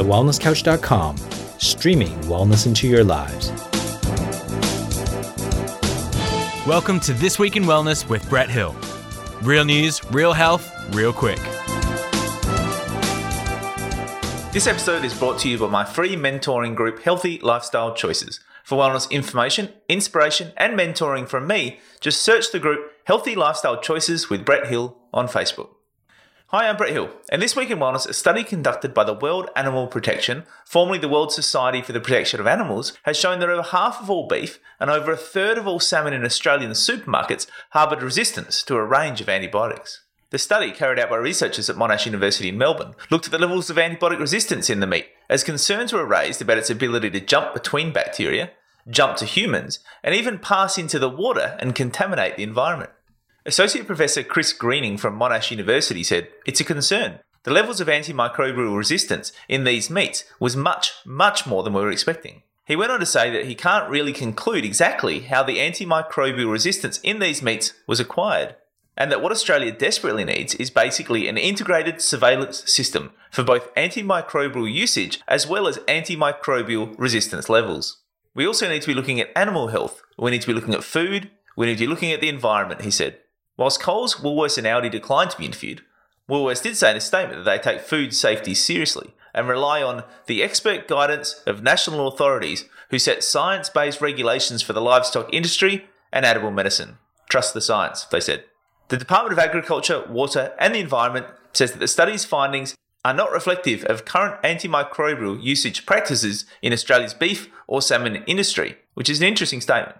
thewellnesscouch.com, streaming wellness into your lives. Welcome to This Week in Wellness with Brett Hill. Real news, real health, real quick. This episode is brought to you by my free mentoring group, Healthy Lifestyle Choices. For wellness information, inspiration, and mentoring from me, just search the group Healthy Lifestyle Choices with Brett Hill on Facebook. Hi, I'm Brett Hill, and this week in wellness, a study conducted by the World Animal Protection, formerly the World Society for the Protection of Animals, has shown that over half of all beef and over a third of all salmon in Australian supermarkets harboured resistance to a range of antibiotics. The study, carried out by researchers at Monash University in Melbourne, looked at the levels of antibiotic resistance in the meat, as concerns were raised about its ability to jump between bacteria, jump to humans, and even pass into the water and contaminate the environment. Associate Professor Chris Greening from Monash University said, It's a concern. The levels of antimicrobial resistance in these meats was much, much more than we were expecting. He went on to say that he can't really conclude exactly how the antimicrobial resistance in these meats was acquired, and that what Australia desperately needs is basically an integrated surveillance system for both antimicrobial usage as well as antimicrobial resistance levels. We also need to be looking at animal health. We need to be looking at food. We need to be looking at the environment, he said. Whilst Coles, Woolworths, and Aldi declined to be interviewed, Woolworths did say in a statement that they take food safety seriously and rely on the expert guidance of national authorities who set science based regulations for the livestock industry and animal medicine. Trust the science, they said. The Department of Agriculture, Water and the Environment says that the study's findings are not reflective of current antimicrobial usage practices in Australia's beef or salmon industry, which is an interesting statement.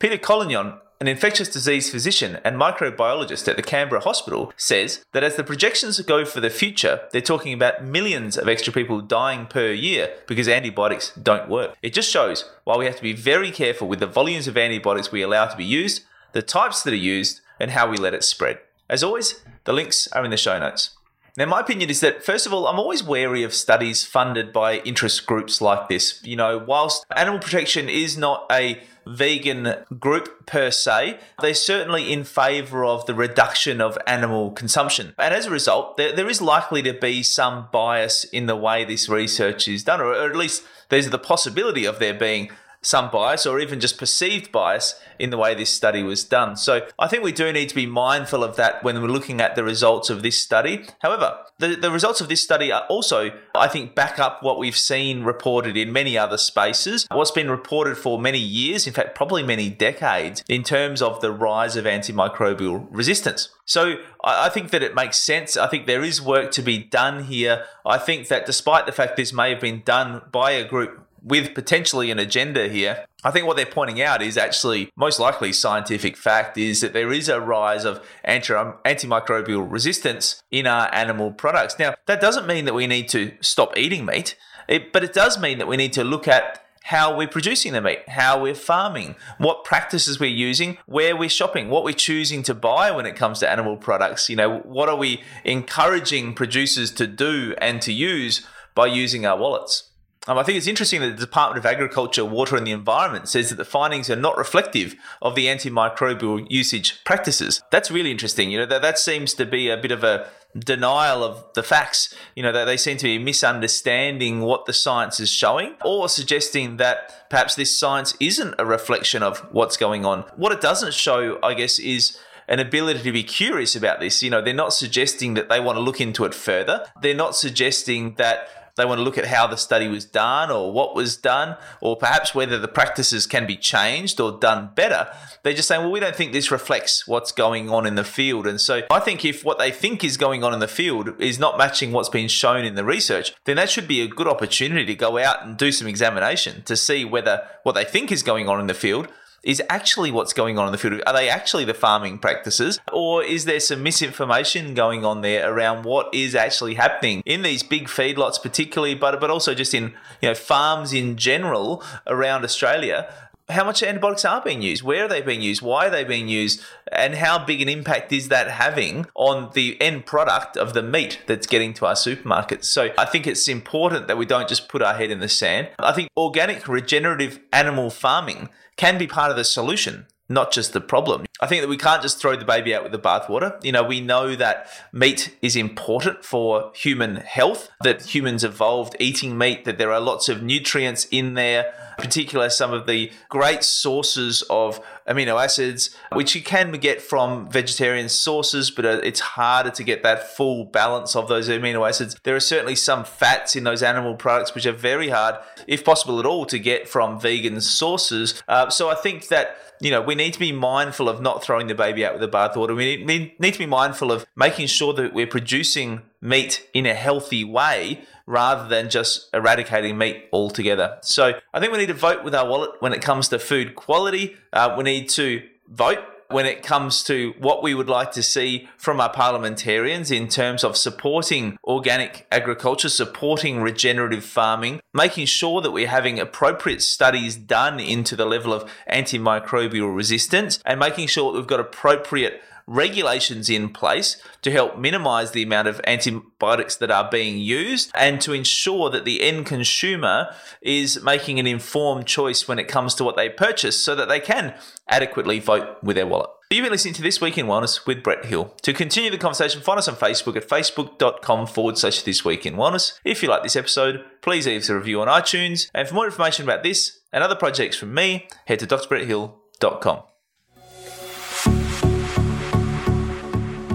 Peter Collignon, an infectious disease physician and microbiologist at the Canberra Hospital, says that as the projections go for the future, they're talking about millions of extra people dying per year because antibiotics don't work. It just shows why we have to be very careful with the volumes of antibiotics we allow to be used, the types that are used, and how we let it spread. As always, the links are in the show notes. Now, my opinion is that, first of all, I'm always wary of studies funded by interest groups like this. You know, whilst animal protection is not a vegan group per se, they're certainly in favour of the reduction of animal consumption. And as a result, there, there is likely to be some bias in the way this research is done, or at least there's the possibility of there being some bias or even just perceived bias in the way this study was done. So I think we do need to be mindful of that when we're looking at the results of this study. However, the, the results of this study are also, I think, back up what we've seen reported in many other spaces, what's been reported for many years, in fact, probably many decades, in terms of the rise of antimicrobial resistance. So I think that it makes sense. I think there is work to be done here. I think that despite the fact this may have been done by a group with potentially an agenda here. I think what they're pointing out is actually most likely scientific fact is that there is a rise of anti- um, antimicrobial resistance in our animal products. Now, that doesn't mean that we need to stop eating meat, it, but it does mean that we need to look at how we're producing the meat, how we're farming, what practices we're using, where we're shopping, what we're choosing to buy when it comes to animal products. You know, what are we encouraging producers to do and to use by using our wallets? Um, I think it's interesting that the Department of Agriculture, Water and the Environment says that the findings are not reflective of the antimicrobial usage practices. That's really interesting. You know, that, that seems to be a bit of a denial of the facts. You know, that they seem to be misunderstanding what the science is showing or suggesting that perhaps this science isn't a reflection of what's going on. What it doesn't show, I guess, is an ability to be curious about this. You know, they're not suggesting that they want to look into it further. They're not suggesting that they want to look at how the study was done or what was done, or perhaps whether the practices can be changed or done better. They're just saying, well, we don't think this reflects what's going on in the field. And so I think if what they think is going on in the field is not matching what's been shown in the research, then that should be a good opportunity to go out and do some examination to see whether what they think is going on in the field is actually what's going on in the field. Are they actually the farming practices, or is there some misinformation going on there around what is actually happening in these big feedlots, particularly, but but also just in you know farms in general around Australia? How much antibiotics are being used, where are they being used, why are they being used, and how big an impact is that having on the end product of the meat that's getting to our supermarkets. So I think it's important that we don't just put our head in the sand. I think organic regenerative animal farming can be part of the solution not just the problem. I think that we can't just throw the baby out with the bathwater. You know, we know that meat is important for human health, that humans evolved eating meat, that there are lots of nutrients in there, particularly some of the great sources of amino acids, which you can get from vegetarian sources, but uh, it's harder to get that full balance of those amino acids. There are certainly some fats in those animal products which are very hard, if possible at all, to get from vegan sources. Uh, so I think that you know, we need to be mindful of not throwing the baby out with the bathwater. We need, need to be mindful of making sure that we're producing meat in a healthy way rather than just eradicating meat altogether. So I think we need to vote with our wallet when it comes to food quality. Uh, we need to vote when it comes to what we would like to see from our parliamentarians in terms of supporting organic agriculture, supporting regenerative farming, making sure that we're having appropriate studies done into the level of antimicrobial resistance, and making sure that we've got appropriate regulations in place to help minimize the amount of antibiotics that are being used and to ensure that the end consumer is making an informed choice when it comes to what they purchase so that they can adequately vote with their wallet. You've been listening to This Week in Wellness with Brett Hill. To continue the conversation, find us on Facebook at facebook.com forward slash This Week in Wellness. If you like this episode, please leave us a review on iTunes. And for more information about this and other projects from me, head to drbretthill.com.